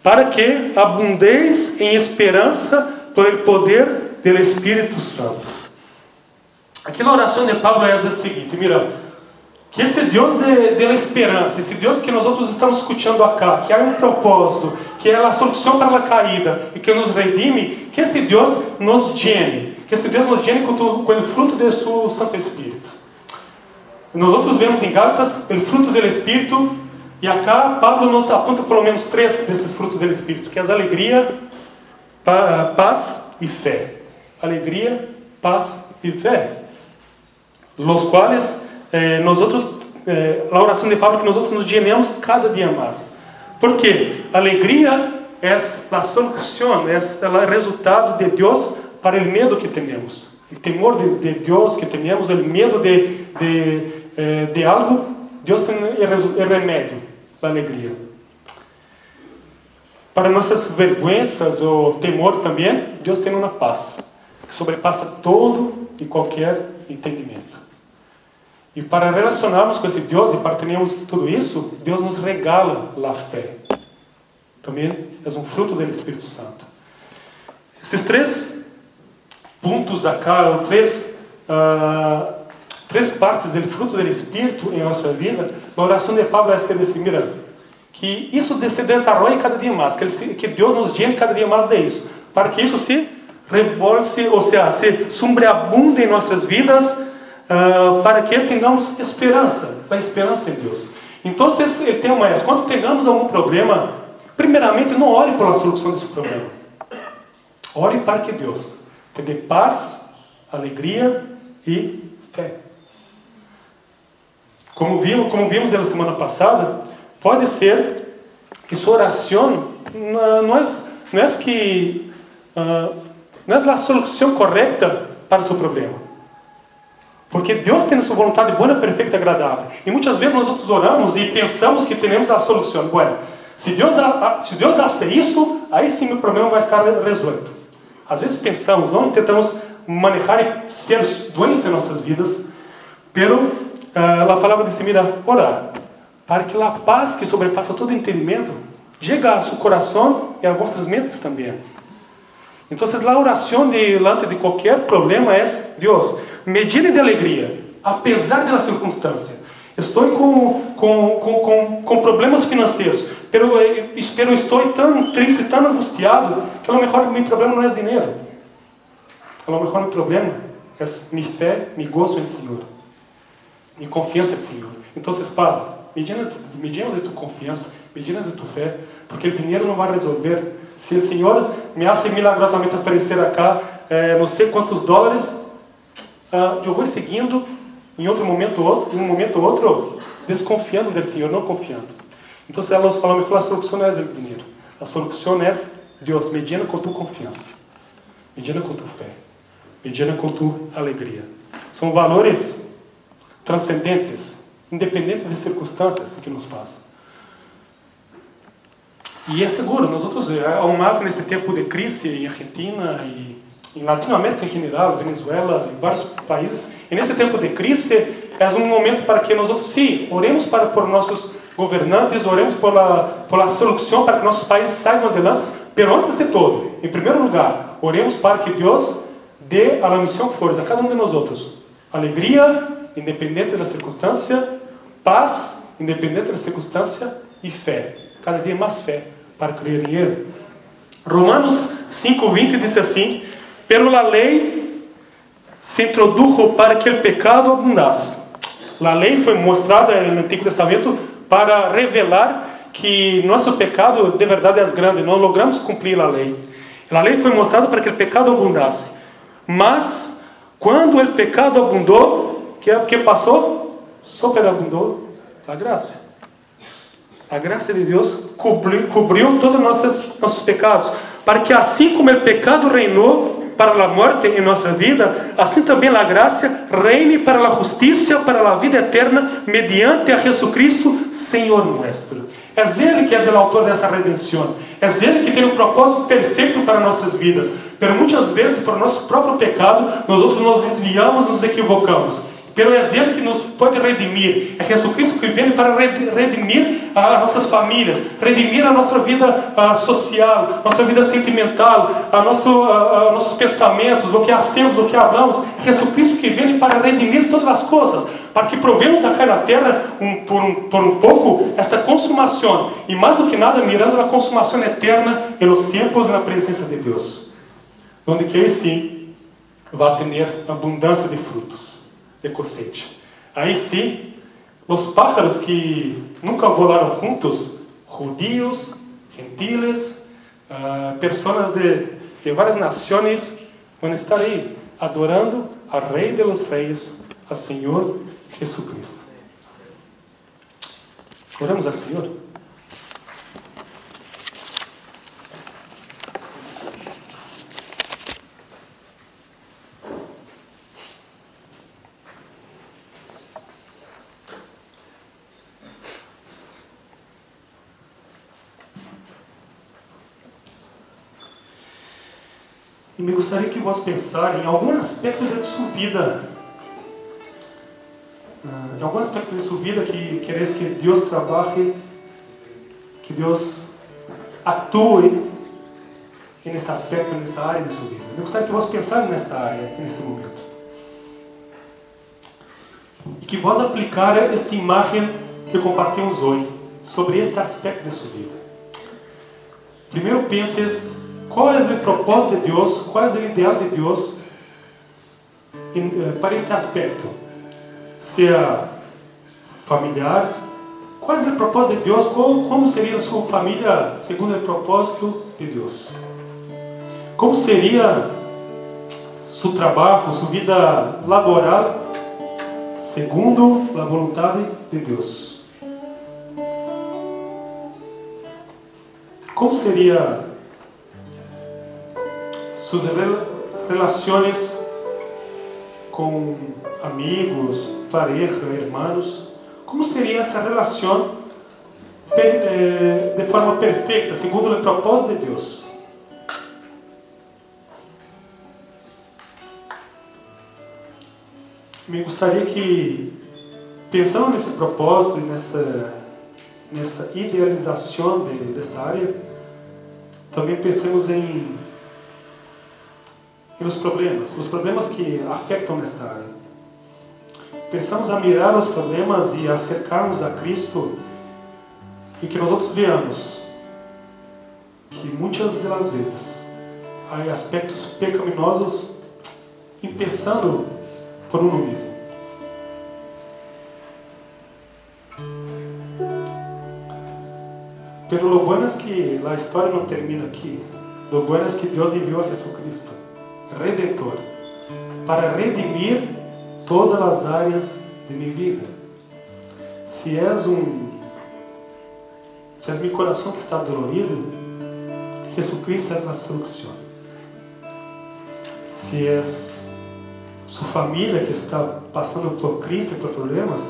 para que abundeis em esperança por el poder do Espírito Santo. Aqui na oração de Pablo é a seguinte, mira, que este Deus de, de esperança, esse Deus que nós outros estamos escutando acá, que há um propósito, que é a solução para a caída e que nos redime, que este Deus nos llene, que esse Deus nos llene com, o fruto de seu Santo Espírito. Nós outros vemos em Gálatas o fruto do Espírito, e acá Pablo nos aponta pelo menos três desses frutos do Espírito, que é alegria, paz e fé. Alegria, paz e fé. Los quais eh, nós outros, eh, a oração de Pablo que nós outros nos llenemos cada dia mais. Por quê? Alegria é a solução, é o resultado de Deus para o medo que temos. O temor de, de Deus que temos, o medo de, de, eh, de algo, Deus tem o remédio da alegria. Para nossas vergüenzas ou temor também, Deus tem uma paz que sobrepassa todo e qualquer entendimento. E para relacionarmos com esse Deus e para termos tudo isso, Deus nos regala a fé. Também é um fruto do Espírito Santo. Esses três pontos acá, três, uh, três partes do fruto do Espírito em nossa vida, a oração de Pablo é que diz, mira, que isso se desenvolve cada dia mais, que, ele, que Deus nos llene cada dia mais de isso, para que isso se rebolse, ou seja, se sobreabunde em nossas vidas, uh, para que tenhamos esperança, a esperança em Deus. Então, ele tem uma quando tengamos algum problema, primeiramente não ore pela solução desse problema. Ore para que Deus te dê paz, alegria e fé. Como vimos, como vimos na semana passada, pode ser que sua oração não é, não é que uh, não é a solução correta para o seu problema. Porque Deus tem sua vontade boa, perfeita e agradável. E muitas vezes nós outros oramos e pensamos que temos a solução. Bueno, se Deus, se Deus fazer isso, aí sim o problema vai estar resolvido. Às vezes pensamos, não tentamos manejar e ser dueños de nossas vidas, pero uh, a palavra diz, mira, orar, para que a paz que sobrepassa todo entendimento chegue a seu coração e a vossas mentes também. Então, a oração diante de qualquer problema é: Deus, me de alegria, apesar da circunstância. Estou com, com, com, com, problemas financeiros, pero, eh, pero estou tão triste, tão angustiado, que a lo mejor problema não é dinheiro. A lo mejor meu problema é minha fé, meu gozo no Senhor, minha confiança no Senhor. Então, Padre, me llena, me llena de tu confiança, me llena de tu fé, porque o dinheiro não vai resolver. Se o Senhor me hace milagrosamente aparecer acá, eh, não sei quantos dólares, ah, eu vou seguindo em outro momento ou outro, em um momento ou outro, desconfiando do Senhor, não confiando. Então, a solução não é o dinheiro. A solução é Deus, me llena com tu confiança, me llena com tu fé, me llena com tu alegria. São valores transcendentes, independentes de circunstâncias que nos passam. E é seguro, nós outros, ao mais nesse tempo de crise em Argentina e em Latinoamérica em geral, Venezuela e vários países, e nesse tempo de crise é um momento para que nós outros, sim, oremos para por nossos governantes, oremos por a, por a solução para que nossos países saiam adelante, pero antes de todo, em primeiro lugar, oremos para que Deus dê a la missão força a cada um de nós outros alegria, independente da circunstância, paz, independente da circunstância, e fé. Cada dia mais fé para crer em Ele. Romanos 5,20 diz assim: Pero la lei se introdujo para que o pecado abundasse. A lei foi mostrada no Antigo Testamento para revelar que nosso pecado de verdade é grande, não logramos cumprir a lei. A lei foi mostrada para que o pecado abundasse. Mas, quando o pecado abundou, que que passou? Superabundou a graça. A graça de Deus cobriu, cobriu todos os nossos, nossos pecados, para que assim como o pecado reinou para a morte em nossa vida, assim também a graça reine para a justiça, para a vida eterna, mediante a Jesucristo, Senhor nosso. É Ele que é o autor dessa redenção. É Ele que tem um propósito perfeito para nossas vidas. Pero muitas vezes, por nosso próprio pecado, nós outros nos desviamos, nos equivocamos. É Ele que nos pode redimir. É Jesus Cristo que vem para redimir as nossas famílias, redimir a nossa vida uh, social, nossa vida sentimental, a nosso, uh, nossos pensamentos, o que hacemos, o que hablamos. É Jesus Cristo que vem para redimir todas as coisas, para que provemos aqui na terra um, por, um, por um pouco esta consumação e mais do que nada mirando a consumação eterna los tempos na presença de Deus, onde que aí sim vai ter abundância de frutos de cosecha. Aí sim, os pájaros que nunca volaram juntos, judíos, gentiles, uh, pessoas de, de várias nações, vão estar aí adorando a Rei de los Reis, a Senhor Jesucristo. Oramos ao Senhor. E me gostaria que vós pensar em algum aspecto da sua vida, em algum aspecto da sua vida que queres que Deus trabalhe, que Deus atue nesse aspecto, nessa área da sua vida. Eu gostaria que vós pensassem nesta área, nesse momento. E que vós aplicar esta imagem que compartilhamos hoje sobre este aspecto da sua vida. Primeiro penses qual é o propósito de Deus, qual é o ideal de Deus para esse aspecto, seja familiar, qual é o propósito de Deus, como seria a sua família segundo o propósito de Deus, como seria seu trabalho, sua vida laboral segundo a vontade de Deus. Como seria suas relações com amigos, pareja, irmãos, como seria essa relação de forma perfeita, segundo o propósito de Deus? Me gostaria que, pensando nesse propósito, nessa, nessa idealização de, desta área, também pensemos em e os problemas, os problemas que afetam nesta área. Pensamos a mirar os problemas e acercarmos a Cristo e que nós outros veamos que muitas das vezes há aspectos pecaminosos empezando por uno mesmo. Pero lo bueno es que la historia no termina aquí. Lo bueno es que Dios envió a Jesucristo, Redentor, para redimir todas as áreas de minha vida. Se és um, se és meu coração que está dolorido, Jesucristo é a solução. Se és sua família que está passando por crise, por problemas,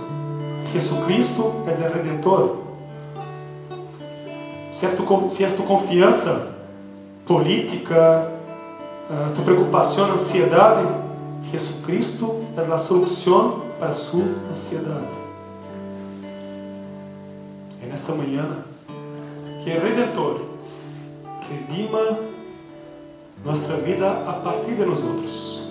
Jesucristo é o Redentor. Se é tu, se é tu confiança política, uh, tu preocupação, ansiedade, Jesucristo é a solução para sua ansiedade. É nesta manhã que o Redentor redima nossa vida a partir de nós outros.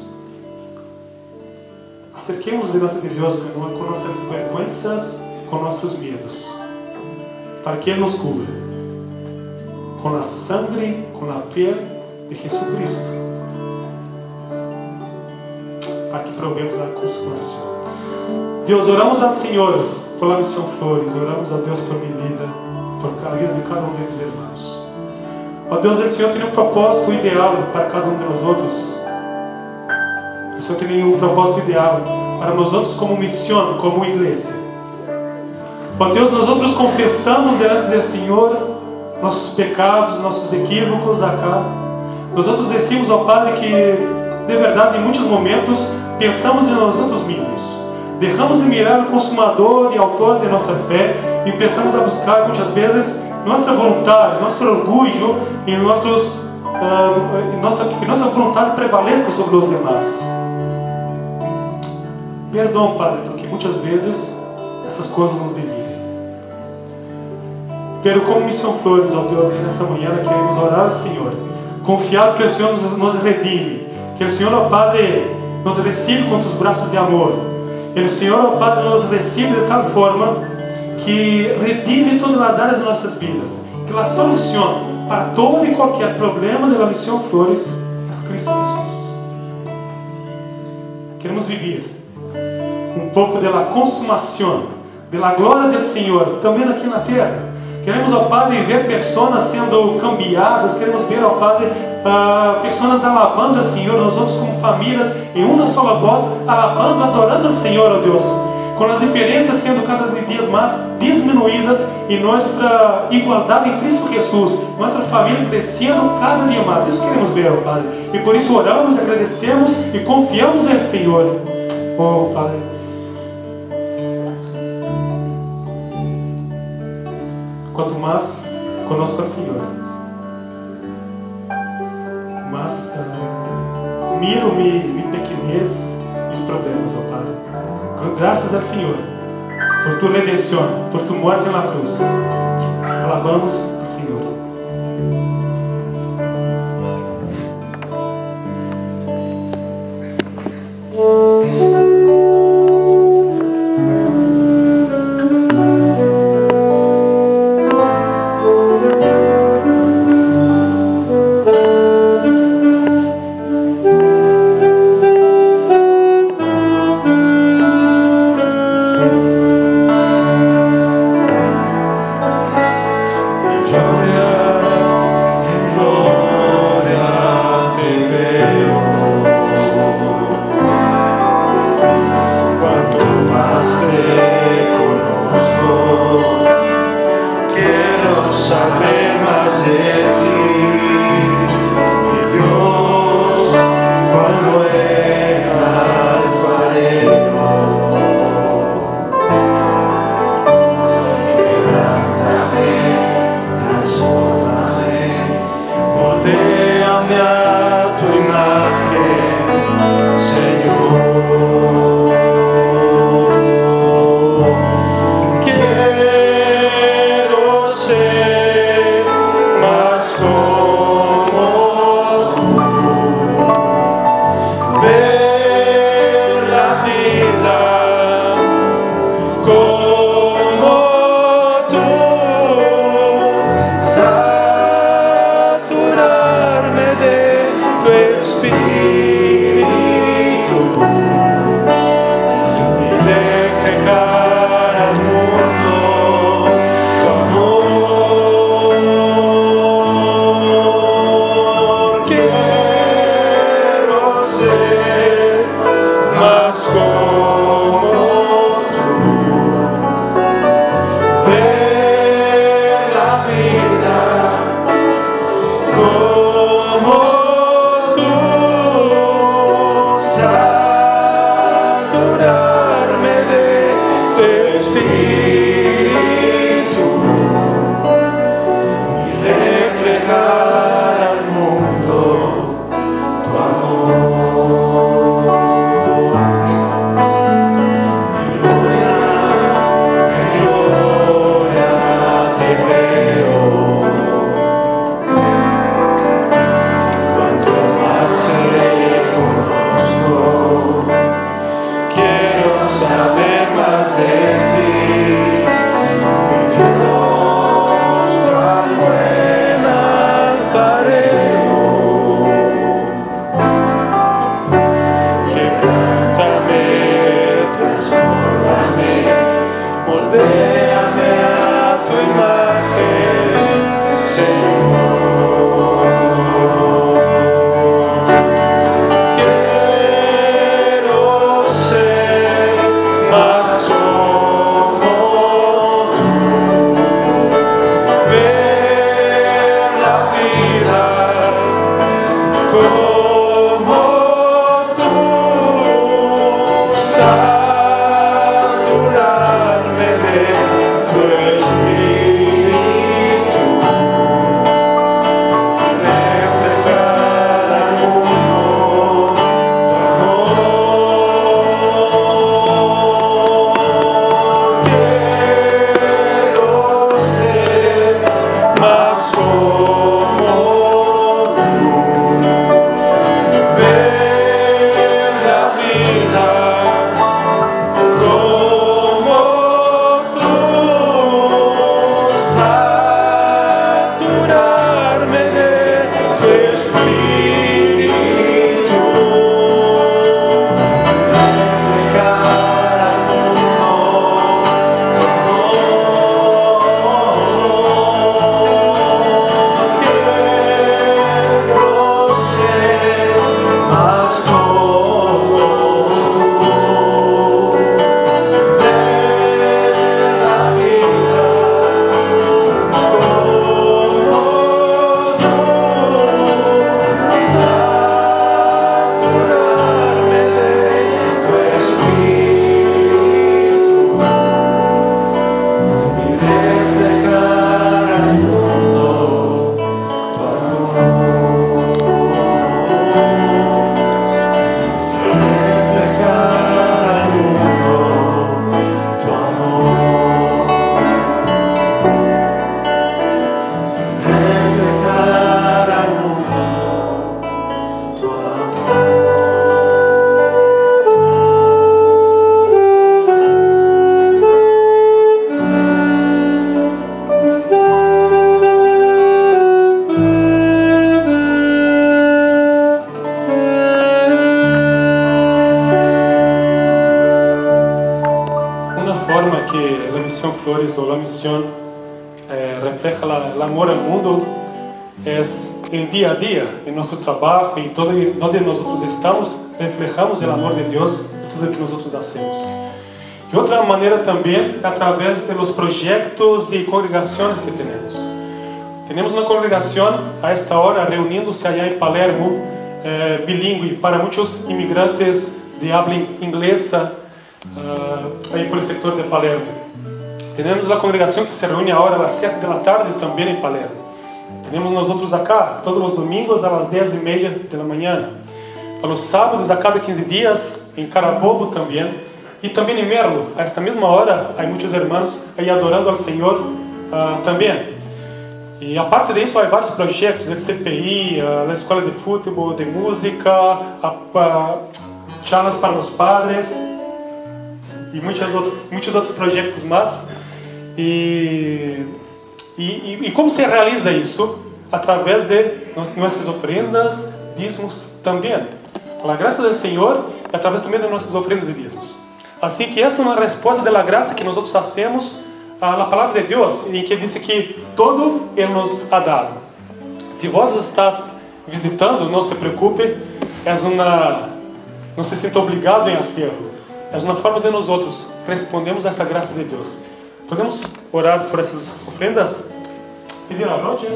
Acerquemos diante de Deus com nossas vergonhas, com nossos medos, para que Ele nos cubra com a sangue, com a pele de Jesus Cristo para que provemos a consumação. Deus, oramos ao Senhor pela missão Flores, oramos a Deus por minha vida, por a vida de cada um dos irmãos. Ó Deus, o Senhor tem um propósito ideal para cada um de nós outros. O Senhor tem um propósito ideal para nós outros como missão, como igreja. Ó Deus, nós outros confessamos diante do Senhor nossos pecados, nossos equívocos acá. Nós outros decimos ao Padre que, de verdade, em muitos momentos pensamos em nós mesmos. Deixamos de mirar o consumador e autor de nossa fé e pensamos a buscar muitas vezes nossa vontade, nosso orgulho e nossos, uh, nossa, que nossa vontade prevaleça sobre os demais. Perdão, Padre, porque muitas vezes essas coisas nos dividem. Pero como Missão Flores, ó Deus, nesta manhã queremos orar ao Senhor, confiado que o Senhor nos, redime, que o Senhor, ó Padre, nos recebe com os braços de amor. O Senhor, ó Padre, nos recebe de tal forma que redime todas as áreas de nossas vidas. Que a solução para todo e qualquer problema da missão Flores é Cristo Jesus. Queremos viver um pouco da consumação, da glória do Senhor, também aqui na terra Queremos, ó Padre, ver pessoas sendo cambiadas, queremos ver, ó Padre, uh, pessoas alabando o Senhor, nós outros como famílias, em uma só voz, alabando, adorando o Senhor, ó Deus. Com as diferenças sendo cada dia mais diminuídas e nossa igualdade em Cristo Jesus, nossa família crescendo cada dia mais. Isso queremos ver, ó Padre. E por isso oramos, agradecemos e confiamos em Senhor. Oh, Padre. Quanto mais conosco a Senhora. Mas uh, miro me, me pequenez os problemas, ó Padre. Graças ao Senhor por tu redenção, por tu morte na cruz. Alabamos ao Senhor. Flores o la misión eh, refleja el amor al mundo es el día a día, en nuestro trabajo y todo donde nosotros estamos, reflejamos el amor de Dios en todo lo que nosotros hacemos. De outra maneira também, através de los projetos e congregações que temos. Temos uma congregação a esta hora reunindo-se allá em Palermo, eh, bilíngue para muitos imigrantes de habla inglesa, ah, aí por el sector de Palermo. Temos a congregação que se reúne agora às 7 da tarde também em Palermo. Temos nós outros acá, todos os domingos às 10 e meia da manhã. A los sábados, a cada 15 dias, em Carabobo também. E também em Merlo, a esta mesma hora, há muitos irmãos aí adorando ao Senhor ah, também. E a parte disso, há vários projetos, de CPI, a escola de futebol, de música, a, a, charlas para os padres e muitos outros, muitos outros projetos mais. E, e, e, como se realiza isso? Através de nossas ofrendas, dízimos também. A graça do Senhor e através também de nossas ofrendas e dízimos. Assim que essa é uma resposta da graça que nós fazemos à palavra de Deus, em que diz que todo Ele nos ha dado. Se vós estás visitando, não se preocupe, é uma, não se sinta obrigado em hacerlo. É uma forma de nós outros respondemos a essa graça de Deus. Podemos orar por essas ofrendas? Pedir a Roger?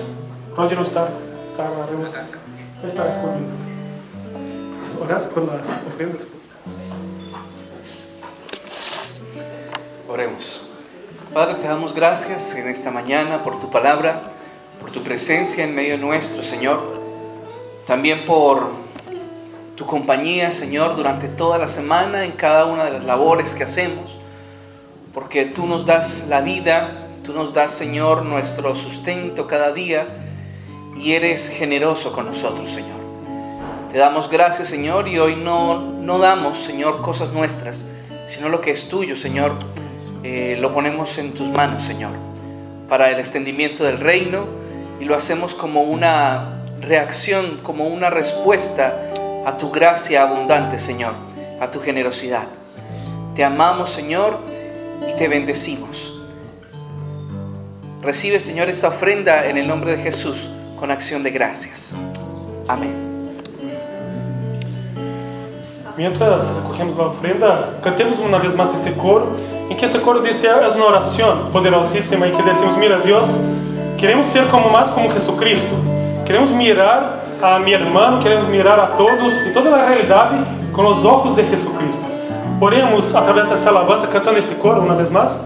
Roger não está, está. Não está escondido. Orar por as ofrendas. Oremos. Padre, te damos gracias en esta mañana por tu palabra, por tu presencia en medio nuestro, Señor. También por tu compañía, Señor, durante toda la semana en cada una de las labores que hacemos. Porque tú nos das la vida, tú nos das, Señor, nuestro sustento cada día y eres generoso con nosotros, Señor. Te damos gracias, Señor, y hoy no, no damos, Señor, cosas nuestras, sino lo que es tuyo, Señor eh, lo ponemos en tus manos, Señor, para el extendimiento del reino y lo hacemos como una reacción, como una respuesta a tu gracia abundante, Señor, a tu generosidad. Te amamos, Señor, y te bendecimos. Recibe, Señor, esta ofrenda en el nombre de Jesús con acción de gracias. Amén. Mientras recogemos la ofrenda, cantemos una vez más este coro, en que ese coro dice, es una oración poderosísima en que decimos, mira Dios, queremos ser como más como Jesucristo, queremos mirar a mi hermano, queremos mirar a todos y toda la realidad con los ojos de Jesucristo. Oremos a través de esta alabanza cantando este coro una vez más.